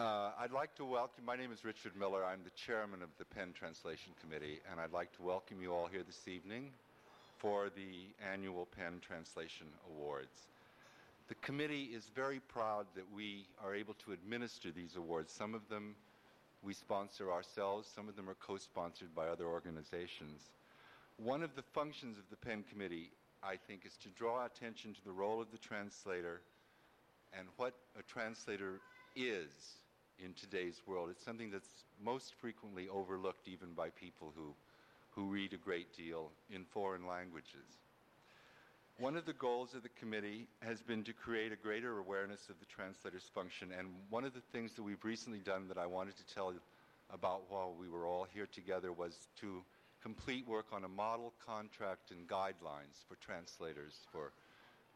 Uh, I'd like to welcome, my name is Richard Miller. I'm the chairman of the PEN Translation Committee, and I'd like to welcome you all here this evening for the annual PEN Translation Awards. The committee is very proud that we are able to administer these awards. Some of them we sponsor ourselves, some of them are co sponsored by other organizations. One of the functions of the PEN Committee, I think, is to draw attention to the role of the translator and what a translator is in today's world. It's something that's most frequently overlooked even by people who, who read a great deal in foreign languages. One of the goals of the committee has been to create a greater awareness of the translator's function, and one of the things that we've recently done that I wanted to tell you about while we were all here together was to complete work on a model contract and guidelines for translators for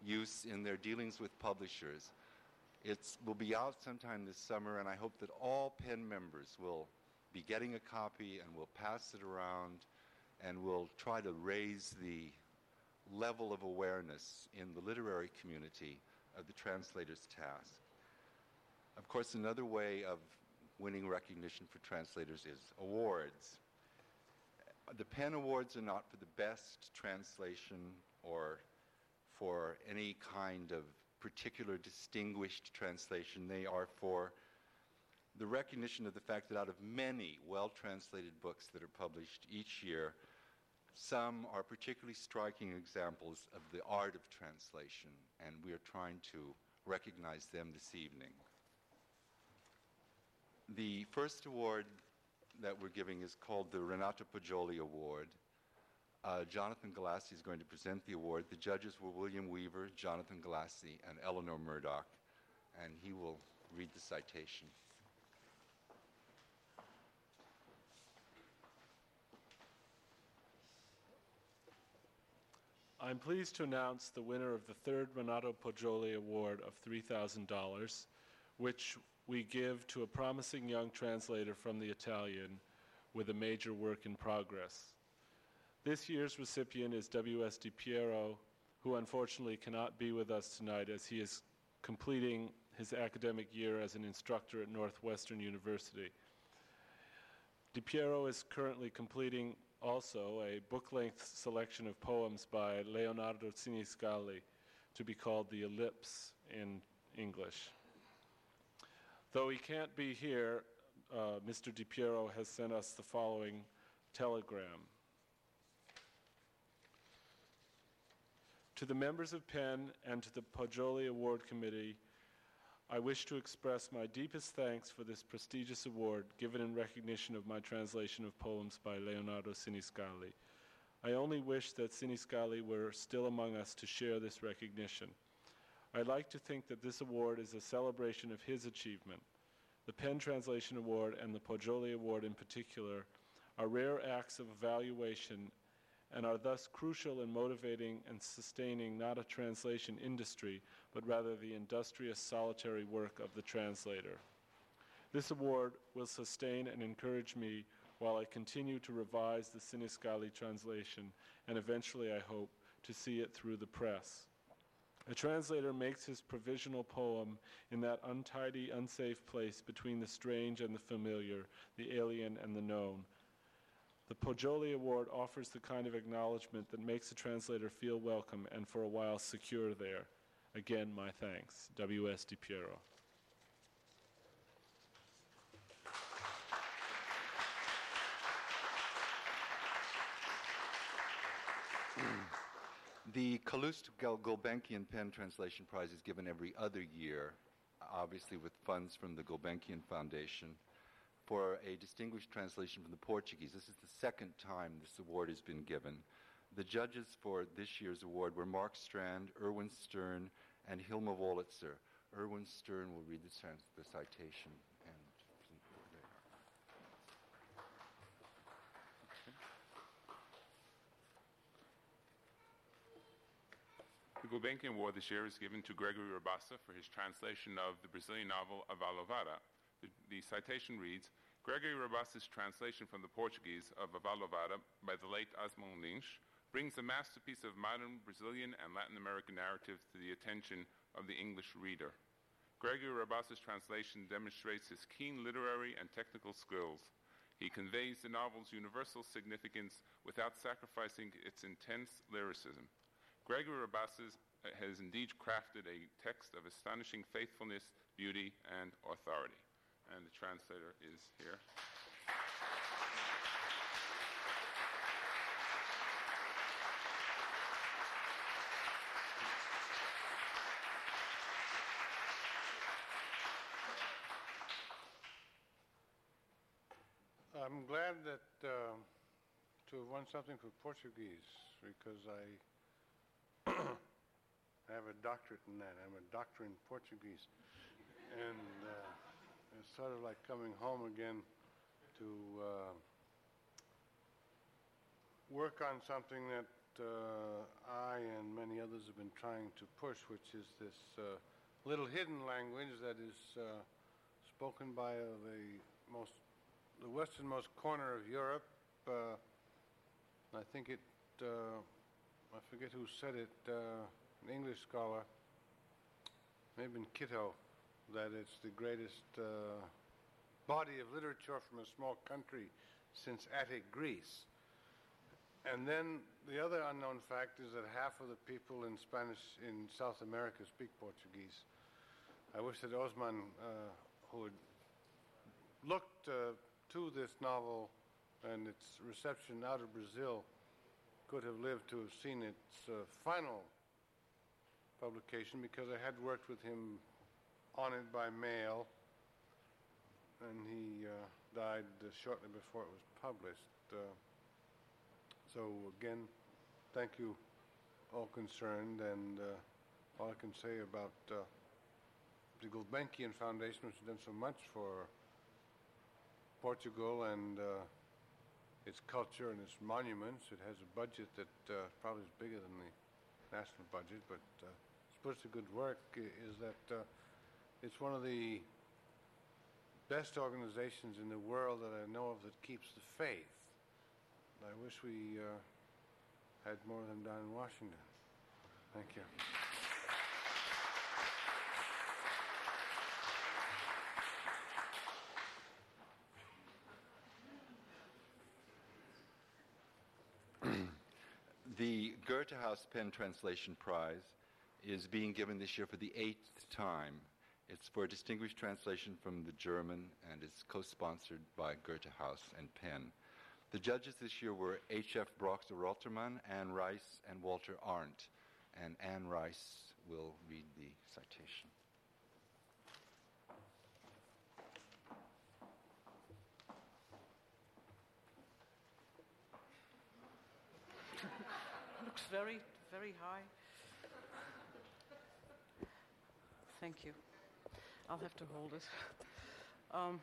use in their dealings with publishers. It will be out sometime this summer, and I hope that all PEN members will be getting a copy and will pass it around and will try to raise the level of awareness in the literary community of the translator's task. Of course, another way of winning recognition for translators is awards. The PEN Awards are not for the best translation or for any kind of particular distinguished translation. They are for the recognition of the fact that out of many well translated books that are published each year, some are particularly striking examples of the art of translation, and we are trying to recognize them this evening. The first award that we're giving is called the Renato Poggioli Award. Uh, Jonathan Galassi is going to present the award. The judges were William Weaver, Jonathan Galassi, and Eleanor Murdoch, and he will read the citation. I'm pleased to announce the winner of the third Renato Poggioli Award of $3,000, which we give to a promising young translator from the Italian with a major work in progress. This year's recipient is W.S. DiPiero, who unfortunately cannot be with us tonight as he is completing his academic year as an instructor at Northwestern University. DiPiero is currently completing also a book length selection of poems by Leonardo Sinisgalli to be called The Ellipse in English. Though he can't be here, uh, Mr. DiPiero has sent us the following telegram. To the members of PEN and to the Poggioli Award Committee, I wish to express my deepest thanks for this prestigious award given in recognition of my translation of poems by Leonardo Sinisgalli. I only wish that Sinisgalli were still among us to share this recognition. I'd like to think that this award is a celebration of his achievement. The PEN Translation Award and the Poggioli Award in particular are rare acts of evaluation and are thus crucial in motivating and sustaining not a translation industry, but rather the industrious solitary work of the translator. This award will sustain and encourage me while I continue to revise the Sinisgalli translation and eventually, I hope, to see it through the press. A translator makes his provisional poem in that untidy, unsafe place between the strange and the familiar, the alien and the known, the Poggioli Award offers the kind of acknowledgement that makes a translator feel welcome and for a while secure there. Again, my thanks. W.S. DiPiero. The Calouste Gulbenkian Pen Translation Prize is given every other year, obviously with funds from the Gulbenkian Foundation for a distinguished translation from the Portuguese. This is the second time this award has been given. The judges for this year's award were Mark Strand, Irwin Stern, and Hilma Wolitzer. Irwin Stern will read the, the citation and The Gulbenkian Award this year is given to Gregory Rabassa for his translation of the Brazilian novel Avalovara, the, citation reads Gregory Rabassa's translation from the Portuguese of Avalovara by the late Osman Lins brings a masterpiece of modern Brazilian and Latin American narrative to the attention of the English reader. Gregory Rabassa's translation demonstrates his keen literary and technical skills. He conveys the novel's universal significance without sacrificing its intense lyricism. Gregory Rabassa's uh, has indeed crafted a text of astonishing faithfulness, beauty, and authority. And the translator is here. I'm glad that uh, to have won something for Portuguese because I have a doctorate in that. I'm a doctor in Portuguese. And uh, it's sort of like coming home again to uh, work on something that uh, I and many others have been trying to push, which is this uh, little hidden language that is uh, spoken by the most the westernmost corner of Europe. Uh, I think it, uh, I forget who said it, an English scholar, maybe in Kitto, that it's the greatest uh, body of literature from a small country since Attic Greece. And then the other unknown fact is that half of the people in Spanish in South America speak Portuguese. I wish that Osman, uh, who had looked uh, to this novel and its reception out of Brazil could have lived to have seen its uh, final publication because I had worked with him on it by mail and he uh, died uh, shortly before it was published. Uh, so again, thank you all concerned and uh, all I can say about uh, the Gulbenkian Foundation which has done so much for Portugal and its culture and its monuments. It has a budget that probably is bigger than the national budget, but it's put to good work. Is that uh, it's one of the best organizations in the world that I know of that keeps the faith. I wish we uh, had more of them down in Washington. Thank you. The Goethe House Pen Translation Prize is being given this year for the eighth time. It's for a distinguished translation from the German and is co-sponsored by Goethe House and PEN. The judges this year were H.F. Broxer Rotterman, Anne Rice, and Walter Arndt. And Anne Rice will read the citation. looks very, very high. Thank you. I'll have to hold it. Um,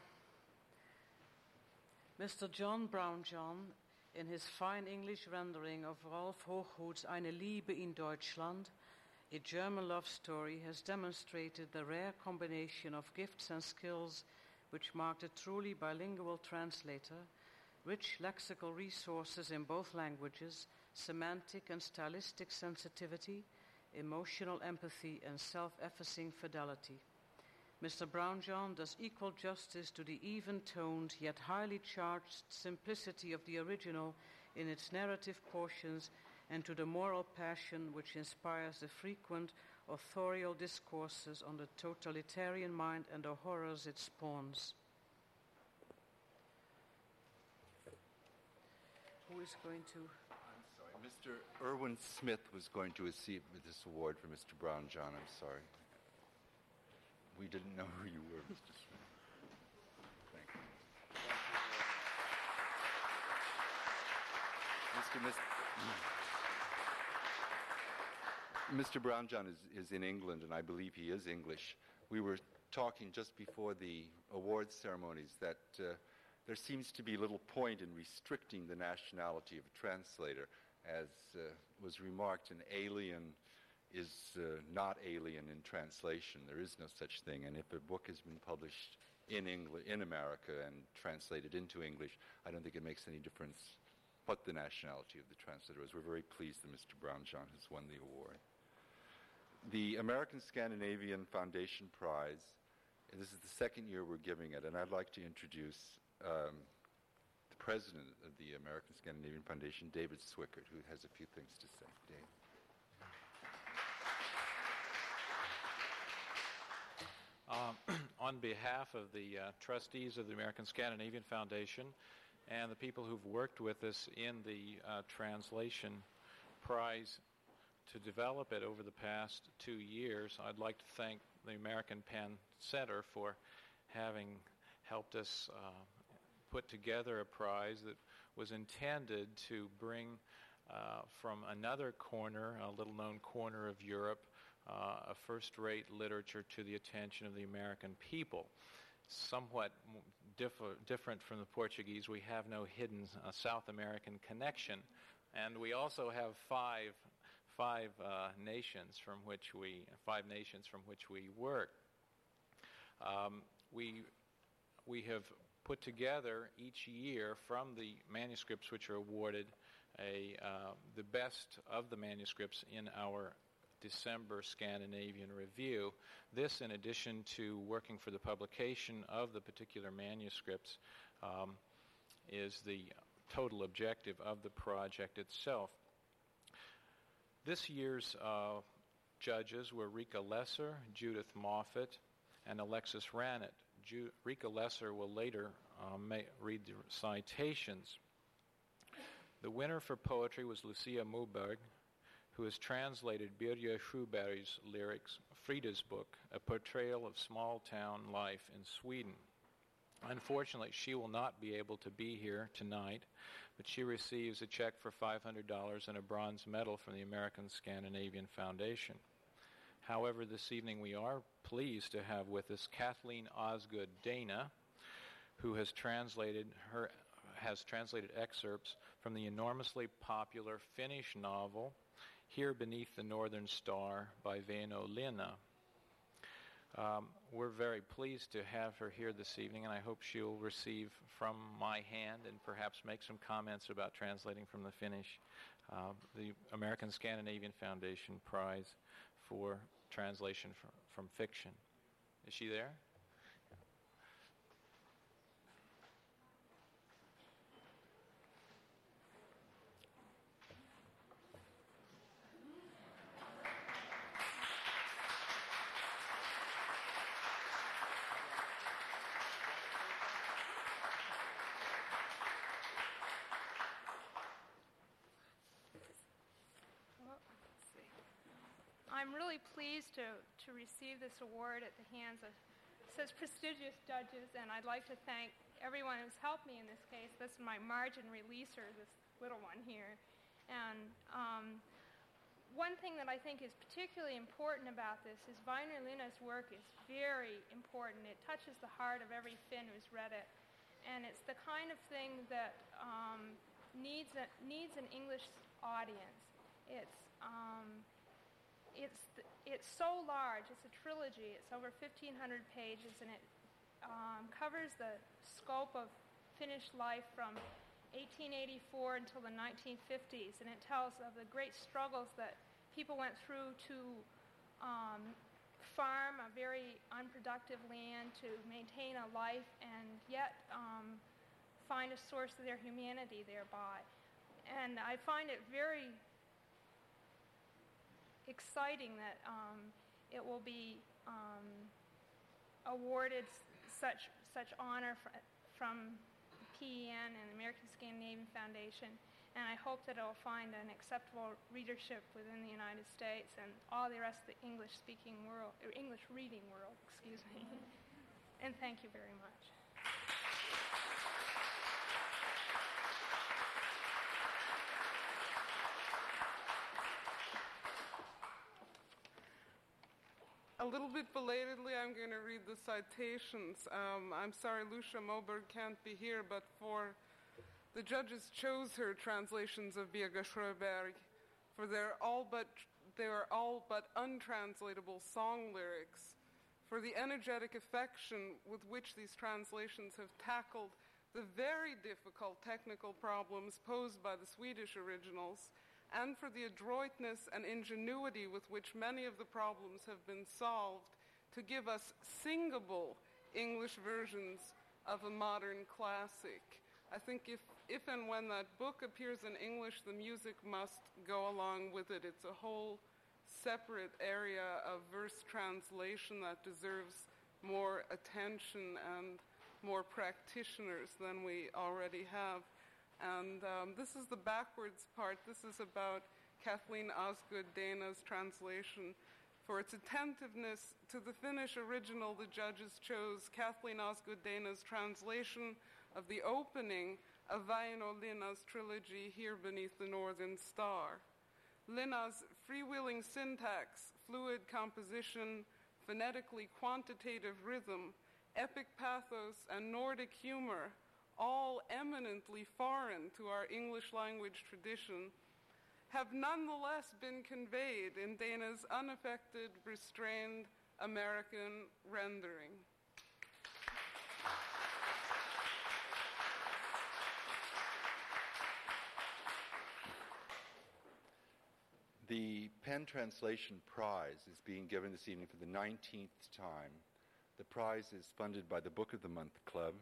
Mr. John Brownjohn, in his fine English rendering of Rolf Hochhuth's Eine Liebe in Deutschland, a German love story, has demonstrated the rare combination of gifts and skills which marked a truly bilingual translator, rich lexical resources in both languages, semantic and stylistic sensitivity, emotional empathy, and self effacing fidelity. Mr. Brownjohn does equal justice to the even toned yet highly charged simplicity of the original in its narrative portions and to the moral passion which inspires the frequent authorial discourses on the totalitarian mind and the horrors it spawns. Who is going to? I'm sorry. Mr. Irwin Smith was going to receive this award for Mr. Brownjohn. I'm sorry. We didn't know who you were, Mr. Smith. Thank you. Mr. Mr. Brownjohn is, is in England, and I believe he is English. We were talking just before the awards ceremonies that uh, there seems to be little point in restricting the nationality of a translator. As uh, was remarked, an alien is uh, not alien in translation. There is no such thing. And if a book has been published in, in America and translated into English, I don't think it makes any difference what the nationality of the translator is. We're very pleased that Mr. Brownjohn has won the award. the American Scandinavian Foundation Prize, this is the second year we're giving it, and I'd like to introduce um, the president of the American Scandinavian Foundation, David Swickert, who has a few things to say. Dave. Um, on behalf of the uh, trustees of the American Scandinavian Foundation and the people who've worked with us in the uh, translation prize to develop it over the past two years, I'd like to thank the American Pen Center for having helped us uh, put together a prize that was intended to bring uh, from another corner, a little known corner of Europe, uh, a first rate literature to the attention of the American people. Somewhat differ, different from the Portuguese, we have no hidden uh, South American connection. And we also have five, five uh, nations from which we, five nations from which we work. Um, we, we have put together each year from the manuscripts which are awarded a, uh, the best of the manuscripts in our December Scandinavian Review. This, in addition to working for the publication of the particular manuscripts, um, is the total objective of the project itself. This year's uh, judges were Rika Lesser, Judith Moffett, and Alexis Ranit. Ju- Rika Lesser will later uh, read the citations. The winner for poetry was Lucia Moberg, who has translated Birger Sjöberg's lyrics, Frida's book, A Portrayal of Small Town Life in Sweden. Unfortunately, she will not be able to be here tonight, but she receives a check for $500 and a bronze medal from the American Scandinavian Foundation. However, this evening we are pleased to have with us Kathleen Osgood Dana, who has translated her has translated excerpts from the enormously popular Finnish novel here Beneath the Northern Star by Väinö Linna. Um, we're very pleased to have her here this evening, and I hope she'll receive from my hand and perhaps make some comments about translating from the Finnish uh, the American Scandinavian Foundation Prize for translation from, from fiction. Is she there? I'm really pleased to, to receive this award at the hands of such prestigious judges, and I'd like to thank everyone who's helped me in this case. This is my margin releaser, this little one here. And um, one thing that I think is particularly important about this is Väinö Linna's work is very important. It touches the heart of every Finn who's read it. And it's the kind of thing that um, needs, a, needs an English audience. It's, um, it's, it's so large. It's a trilogy. It's over 1,500 pages, and it um, covers the scope of Finnish life from 1884 until the 1950s, and it tells of the great struggles that people went through to um, farm a very unproductive land, to maintain a life, and yet um, find a source of their humanity thereby. And I find it very exciting that um, it will be um, awarded such such honor fr- from PEN and the American Scandinavian Foundation, and I hope that it will find an acceptable readership within the United States and all the rest of the English-speaking world, or English-reading world, excuse me. and thank you very much. A little bit belatedly, I'm going to read the citations. Um, I'm sorry Lucia Moberg can't be here, but for the judges chose her translations of Birger Sjöberg, for they're all but they are all but untranslatable song lyrics, for the energetic affection with which these translations have tackled the very difficult technical problems posed by the Swedish originals, and for the adroitness and ingenuity with which many of the problems have been solved to give us singable English versions of a modern classic. I think if, if and when that book appears in English, the music must go along with it. It's a whole separate area of verse translation that deserves more attention and more practitioners than we already have. And um, this is the backwards part. This is about Kathleen Osgood Dana's translation. For its attentiveness to the Finnish original, the judges chose Kathleen Osgood Dana's translation of the opening of Väinö Linna's trilogy, Here Beneath the Northern Star. Linna's freewheeling syntax, fluid composition, phonetically quantitative rhythm, epic pathos, and Nordic humor, all eminently foreign to our English language tradition, have nonetheless been conveyed in Dana's unaffected, restrained American rendering. The PEN Translation Prize is being given this evening for the 19th time. The prize is funded by the Book of the Month Club.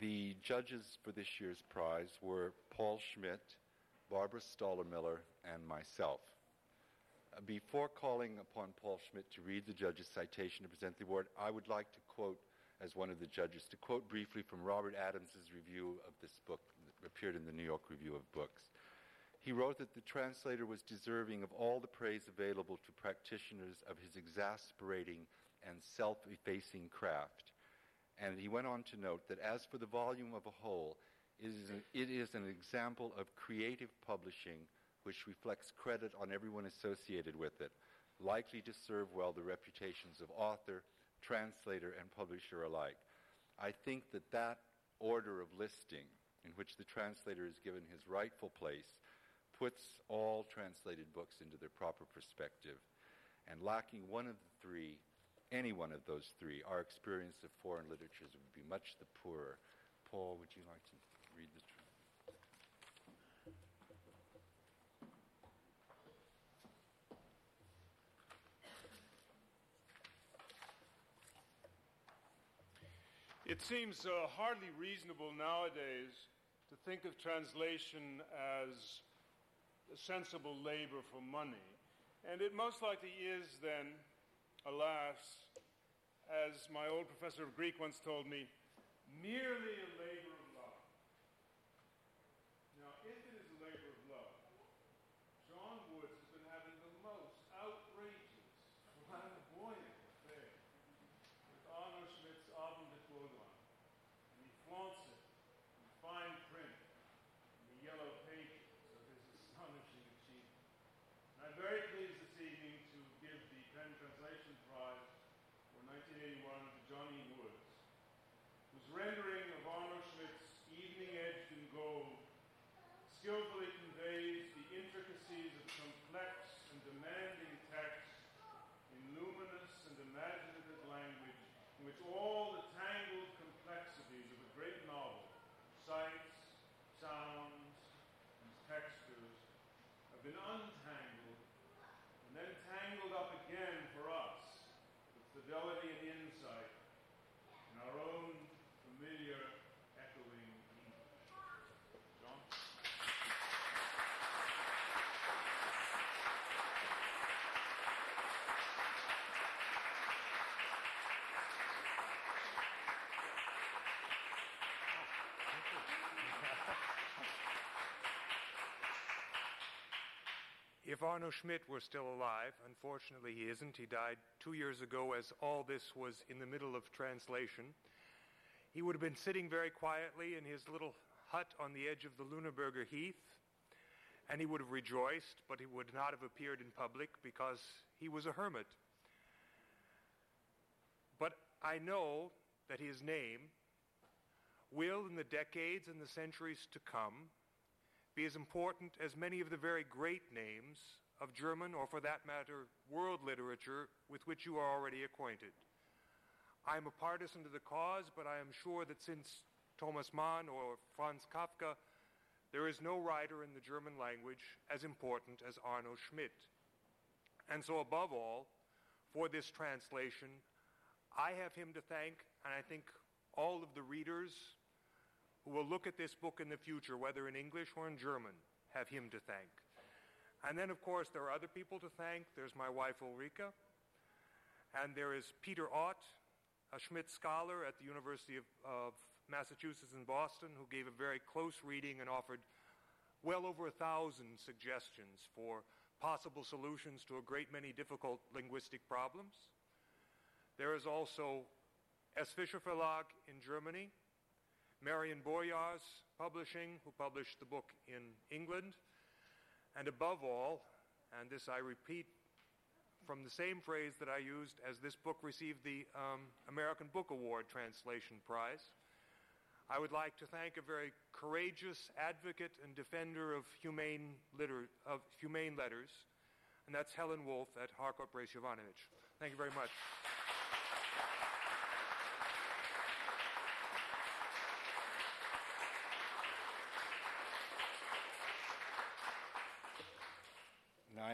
The judges for this year's prize were Paul Schmidt, Barbara Stoler Miller, and myself. Uh, Before calling upon Paul Schmidt to read the judge's citation to present the award, I would like to quote, as one of the judges, to quote briefly from Robert Adams's review of this book that appeared in the New York Review of Books. He wrote that the translator was deserving of all the praise available to practitioners of his exasperating and self effacing craft. And he went on to note that as for the volume of a whole, it is, an, it is an example of creative publishing which reflects credit on everyone associated with it, likely to serve well the reputations of author, translator, and publisher alike. I think that that order of listing, in which the translator is given his rightful place, puts all translated books into their proper perspective. And lacking one of the three, any one of those three, our experience of foreign literatures would be much the poorer. Paul, would you like to read the tr- It seems uh, hardly reasonable nowadays to think of translation as a sensible labor for money. And it most likely is then, alas, as my old professor of Greek once told me, merely a labor of love. Now, if it is a labor of love, John Woods has been having the most outrageous, flamboyant affair with Arno Schmidt's Abend mit Goldrand. And he flaunts it in fine print in the yellow pages of his astonishing achievement. And I'm very pleased this evening to give the PEN Translation Prize for 1981 to Johnny Woods, whose rendering of Arno Schmidt's Evening Edged in Gold skillfully conveys the intricacies of complex and demanding text in luminous and imaginative language all the tangled complexities of a great novel, sights, sounds, and textures, have been untangled and then tangled up again for us with fidelity and insight in our own familiar echoing English. John? If Arno Schmidt were still alive, unfortunately he isn't, he died two years ago as all this was in the middle of translation, he would have been sitting very quietly in his little hut on the edge of the Luneburger Heath, and he would have rejoiced, but he would not have appeared in public because he was a hermit. But I know that his name will, in the decades and the centuries to come, be as important as many of the very great names of German, or for that matter, world literature with which you are already acquainted. I am a partisan to the cause, but I am sure that since Thomas Mann or Franz Kafka there is no writer in the German language as important as Arno Schmidt. And so, above all, for this translation, I have him to thank, and I think all of the readers who will look at this book in the future, whether in English or in German, have him to thank. And then, of course, there are other people to thank. There's my wife Ulrika, and there is Peter Ott, a Schmidt scholar at the University of, of Massachusetts in Boston, who gave a very close reading and offered well over a thousand suggestions for possible solutions to a great many difficult linguistic problems. There is also S. Fischer Verlag in Germany, Marion Boyars Publishing, who published the book in England, and above all, and this I repeat from the same phrase that I used as this book received the um, American Book Award Translation Prize, I would like to thank a very courageous advocate and defender of humane, liter- of humane letters, and that's Helen Wolff at Harcourt Brace Jovanovich. Thank you very much.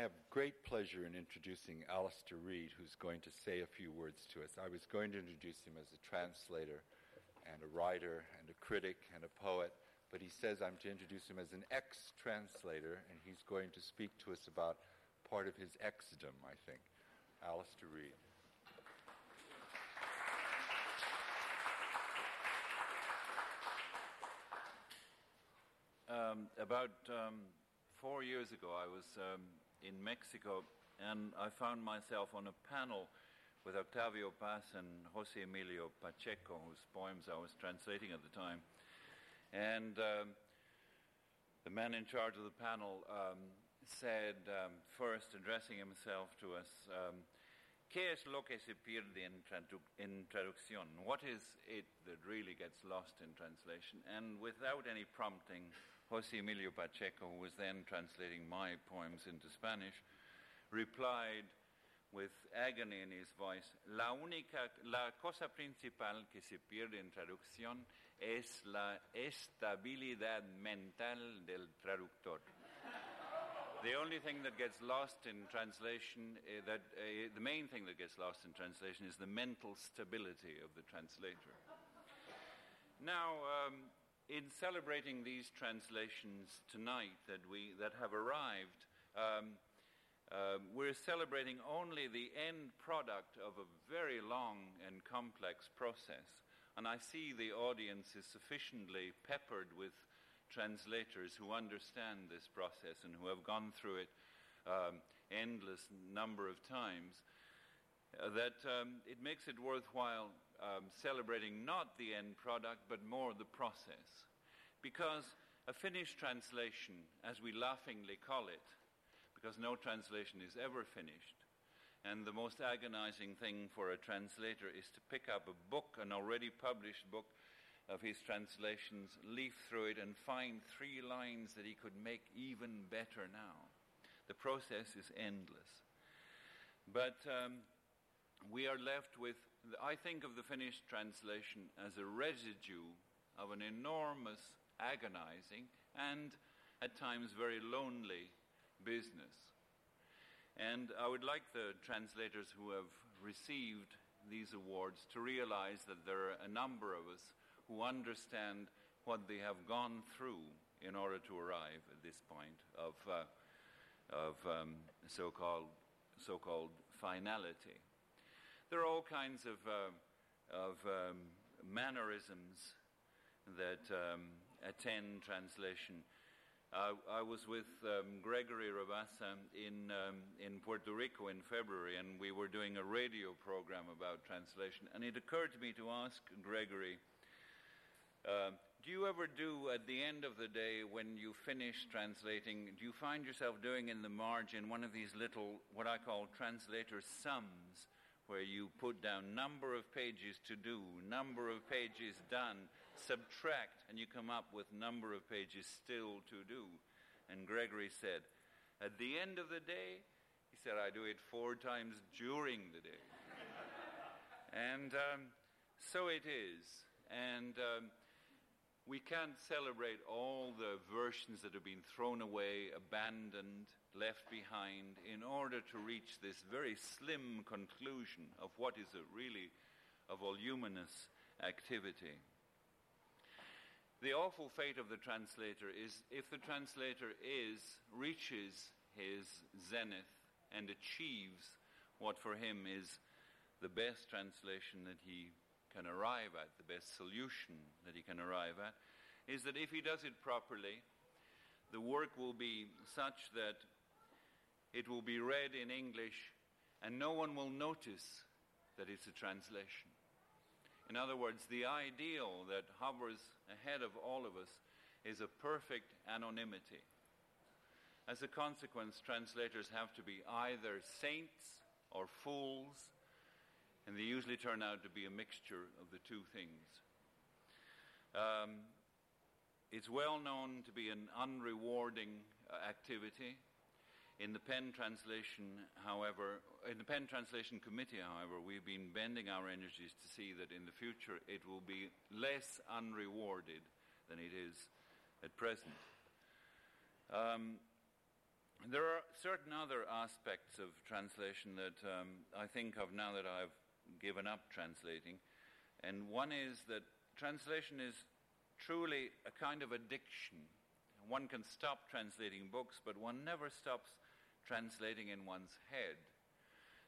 Have great pleasure in introducing Alastair Reid, who's going to say a few words to us. I was going to introduce him as a translator and a writer and a critic and a poet, but he says I'm to introduce him as an ex translator, and he's going to speak to us about part of his exodom, I think. Alastair Reid. Um, about um, four years ago, I was um, in Mexico and I found myself on a panel with Octavio Paz and Jose Emilio Pacheco, whose poems I was translating at the time. And um, the man in charge of the panel um, said, um, first addressing himself to us, um, ¿Qué es lo que se pierde en, tradu- en traducción? What is it that really gets lost in translation? And without any prompting, Jose Emilio Pacheco, who was then translating my poems into Spanish, replied with agony in his voice, la única, la cosa principal que se pierde en traducción es la estabilidad mental del traductor. The only thing that gets lost in translation, uh, that uh, the main thing that gets lost in translation is the mental stability of the translator. Now, um, in celebrating these translations tonight that we that have arrived, um, uh, we're celebrating only the end product of a very long and complex process. And I see the audience is sufficiently peppered with translators who understand this process and who have gone through it um, endless number of times, uh, that um, it makes it worthwhile um, celebrating not the end product, but more the process. Because a finished translation, as we laughingly call it, because no translation is ever finished, and the most agonizing thing for a translator is to pick up a book, an already published book, of his translations, leaf through it, and find three lines that he could make even better now. The process is endless. But um, we are left with, I think of the finished translation as a residue of an enormous, agonizing, and at times very lonely business. And I would like the translators who have received these awards to realize that there are a number of us who understand what they have gone through in order to arrive at this point of, uh, of um, so-called, so-called finality. There are all kinds of, uh, of um, mannerisms that um, attend translation. Uh, I was with um, Gregory Rabassa in, um, in Puerto Rico in February, and we were doing a radio program about translation. And it occurred to me to ask Gregory, uh, do you ever do at the end of the day when you finish translating, do you find yourself doing in the margin one of these little, what I call translator sums, where you put down number of pages to do, number of pages done, subtract, and you come up with number of pages still to do? And Gregory said, at the end of the day, he said, I do it four times during the day. and um, so it is. And um, we can't celebrate all the versions that have been thrown away, abandoned, left behind, in order to reach this very slim conclusion of what is a really a voluminous activity. The awful fate of the translator is if the translator is, reaches his zenith and achieves what for him is the best translation that he can arrive at, the best solution that he can arrive at, is that if he does it properly, the work will be such that it will be read in English and no one will notice that it's a translation. In other words, the ideal that hovers ahead of all of us is a perfect anonymity. As a consequence, translators have to be either saints or fools, and they usually turn out to be a mixture of the two things. Um, it's well known to be an unrewarding uh, activity. In the Pen Translation, however, in the Pen Translation Committee, however, we've been bending our energies to see that in the future it will be less unrewarded than it is at present. Um, there are certain other aspects of translation that um, I think of now that I've given up translating, and one is that translation is truly a kind of addiction. One can stop translating books, but one never stops translating in one's head.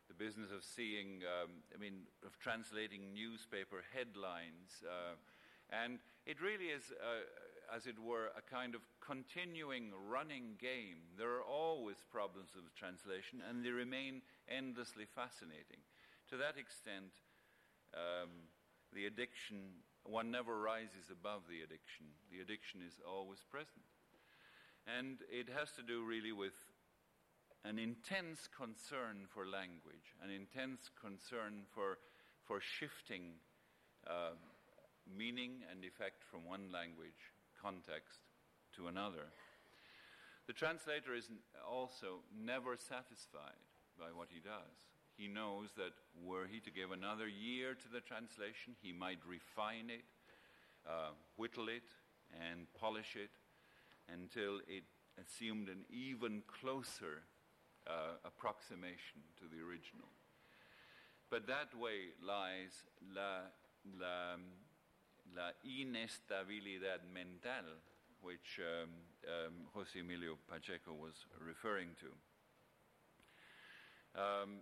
The business of seeing, um, I mean, of translating newspaper headlines. Uh, and it really is, uh, as it were, a kind of continuing running game. There are always problems of translation, and they remain endlessly fascinating. To that extent, um, the addiction, one never rises above the addiction. The addiction is always present. And it has to do really with an intense concern for language, an intense concern for, for shifting uh, meaning and effect from one language context to another. The translator is also never satisfied by what he does. He knows that were he to give another year to the translation, he might refine it, uh, whittle it, and polish it until it assumed an even closer uh, approximation to the original. But that way lies la, la, la inestabilidad mental, which um, um, Jose Emilio Pacheco was referring to. Um,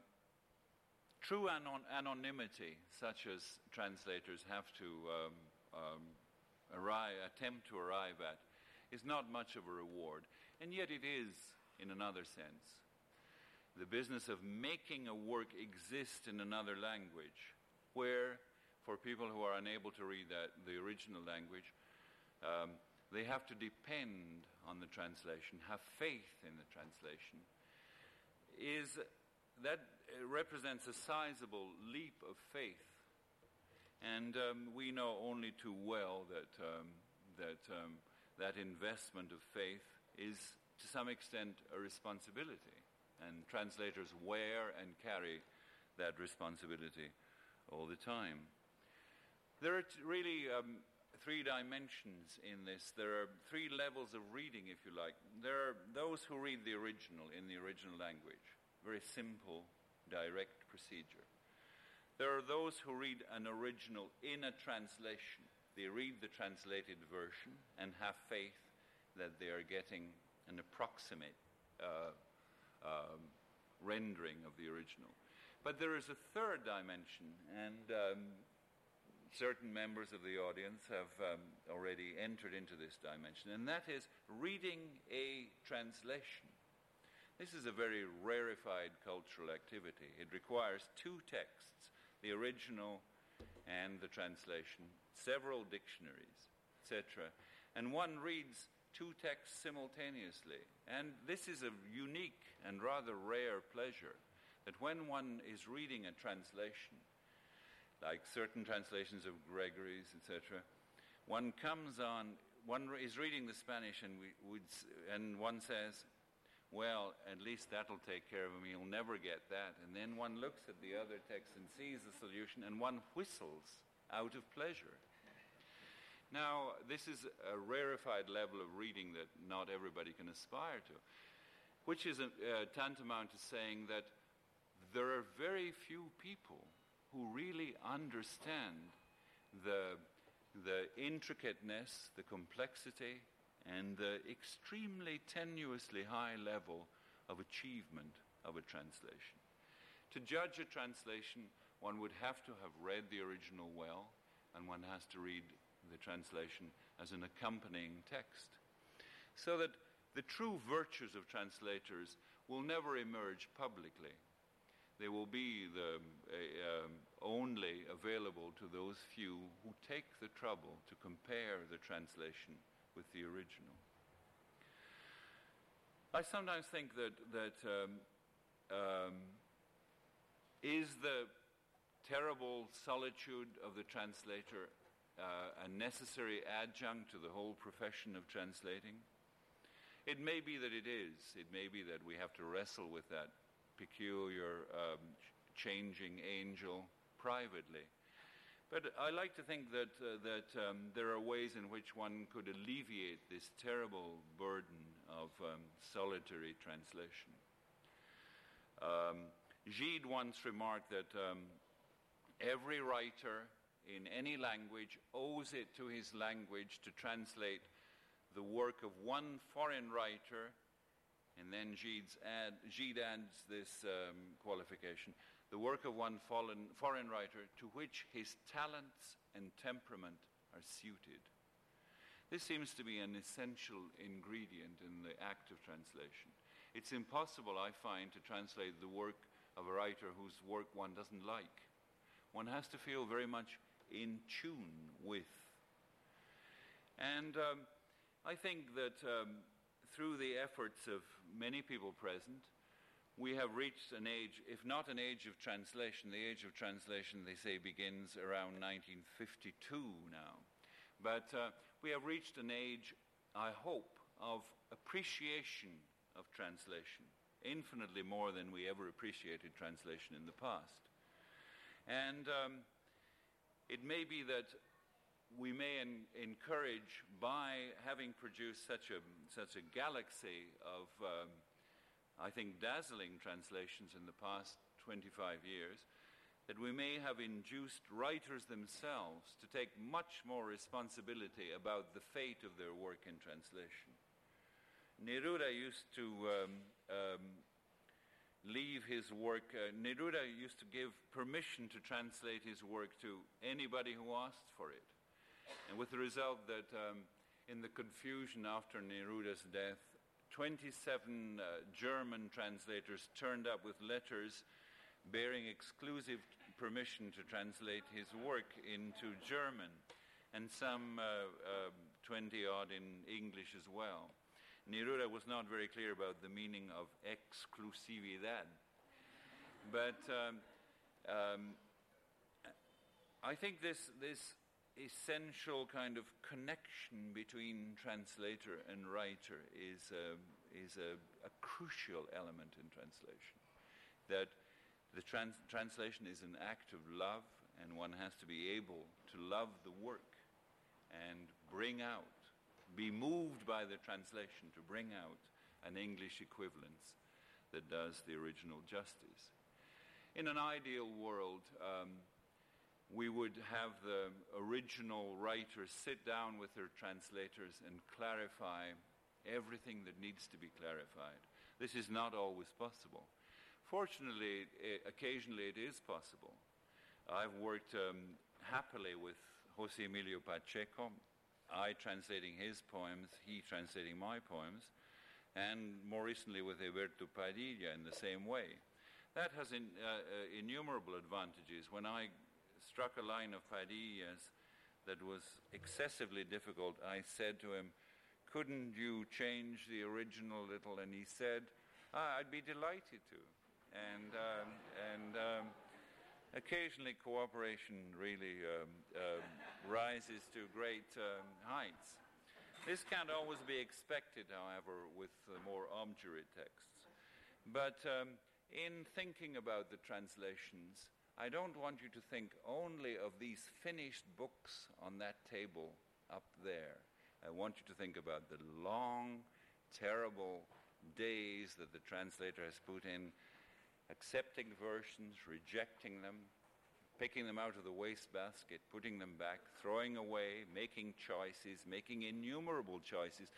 true anon- anonymity, such as translators have to um, um, arrive, attempt to arrive at, is not much of a reward, and yet it is in another sense the business of making a work exist in another language, where for people who are unable to read that, the original language, um, they have to depend on the translation, have faith in the translation, is that represents a sizable leap of faith. And um, we know only too well that, um, that, um, that investment of faith is to some extent a responsibility and translators wear and carry that responsibility all the time. There are t- really um, three dimensions in this. There are three levels of reading, if you like. There are those who read the original in the original language, very simple, direct procedure. There are those who read an original in a translation. They read the translated version and have faith that they are getting an approximate uh, um, rendering of the original. But there is a third dimension, and um, certain members of the audience have um, already entered into this dimension, and that is reading a translation. This is a very rarefied cultural activity. It requires two texts, the original and the translation, several dictionaries, etc. And one reads two texts simultaneously. And this is a unique and rather rare pleasure that when one is reading a translation, like certain translations of Gregory's, etc., one comes on, one is reading the Spanish and, we would, and one says, well, at least that'll take care of him. He'll never get that. And then one looks at the other text and sees the solution, and one whistles out of pleasure. Now, this is a rarefied level of reading that not everybody can aspire to, which is tantamount to saying that there are very few people who really understand the, the intricateness, the complexity, and the extremely tenuously high level of achievement of a translation. To judge a translation, one would have to have read the original well, and one has to read the translation as an accompanying text. So that the true virtues of translators will never emerge publicly. They will be the, uh, only available to those few who take the trouble to compare the translation with the original. I sometimes think that, that um, um, is the terrible solitude of the translator uh, a necessary adjunct to the whole profession of translating? It may be that it is. It may be that we have to wrestle with that peculiar um, changing angel privately. But I like to think that, uh, that um, there are ways in which one could alleviate this terrible burden of um, solitary translation. Um, Gide once remarked that um, every writer in any language owes it to his language to translate the work of one foreign writer, and then Gide adds this um, qualification the work of one foreign writer to which his talents and temperament are suited. This seems to be an essential ingredient in the act of translation. It's impossible, I find, to translate the work of a writer whose work one doesn't like. One has to feel very much in tune with. And um, I think that um, through the efforts of many people present, we have reached an age, if not an age of translation, the age of translation, they say, begins around 1952 now. But uh, we have reached an age, I hope, of appreciation of translation, infinitely more than we ever appreciated translation in the past. And um, it may be that we may en- encourage, by having produced such a, such a galaxy of um, I think, dazzling translations in the past 25 years, that we may have induced writers themselves to take much more responsibility about the fate of their work in translation. Neruda used to um, um, leave his work, uh, Neruda used to give permission to translate his work to anybody who asked for it. And with the result that um, in the confusion after Neruda's death, 27 uh, German translators turned up with letters bearing exclusive permission to translate his work into German, and some uh, uh, 20 odd in English as well. Neruda was not very clear about the meaning of exclusividad. But um, um, I think this, this essential kind of connection between translator and writer is a, is a, a crucial element in translation. That the trans- translation is an act of love, and one has to be able to love the work and bring out, be moved by the translation to bring out an English equivalence that does the original justice. In an ideal world, um, we would have the original writers sit down with their translators and clarify everything that needs to be clarified. This is not always possible. Fortunately, it, occasionally it is possible. I've worked um, happily with Jose Emilio Pacheco, I translating his poems, he translating my poems, and more recently with Heberto Padilla in the same way. That has in, uh, uh, innumerable advantages. When I struck a line of Padilla's that was excessively difficult, I said to him, Couldn't you change the original little? And he said, ah, I'd be delighted to. And, um, and um, occasionally cooperation really um, um rises to great um, heights. This can't always be expected, however, with the more obdurate texts. But um, in thinking about the translations, I don't want you to think only of these finished books on that table up there. I want you to think about the long, terrible days that the translator has put in accepting versions, rejecting them, picking them out of the wastebasket, putting them back, throwing away, making choices, making innumerable choices,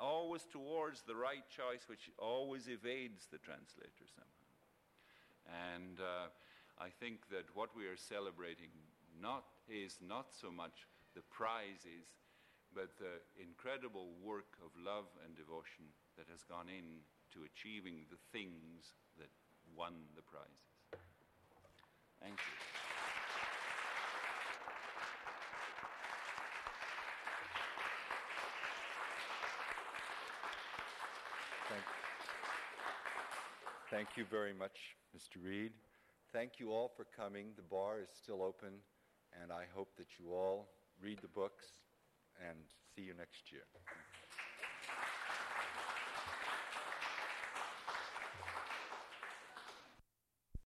always towards the right choice, which always evades the translator somehow. And uh, I think that what we are celebrating not is not so much the prizes, but the incredible work of love and devotion that has gone in to achieving the things that won the prizes. Thank you. Thank, thank you very much, Mr. Reid. Thank you all for coming. The bar is still open, and I hope that you all read the books and see you next year.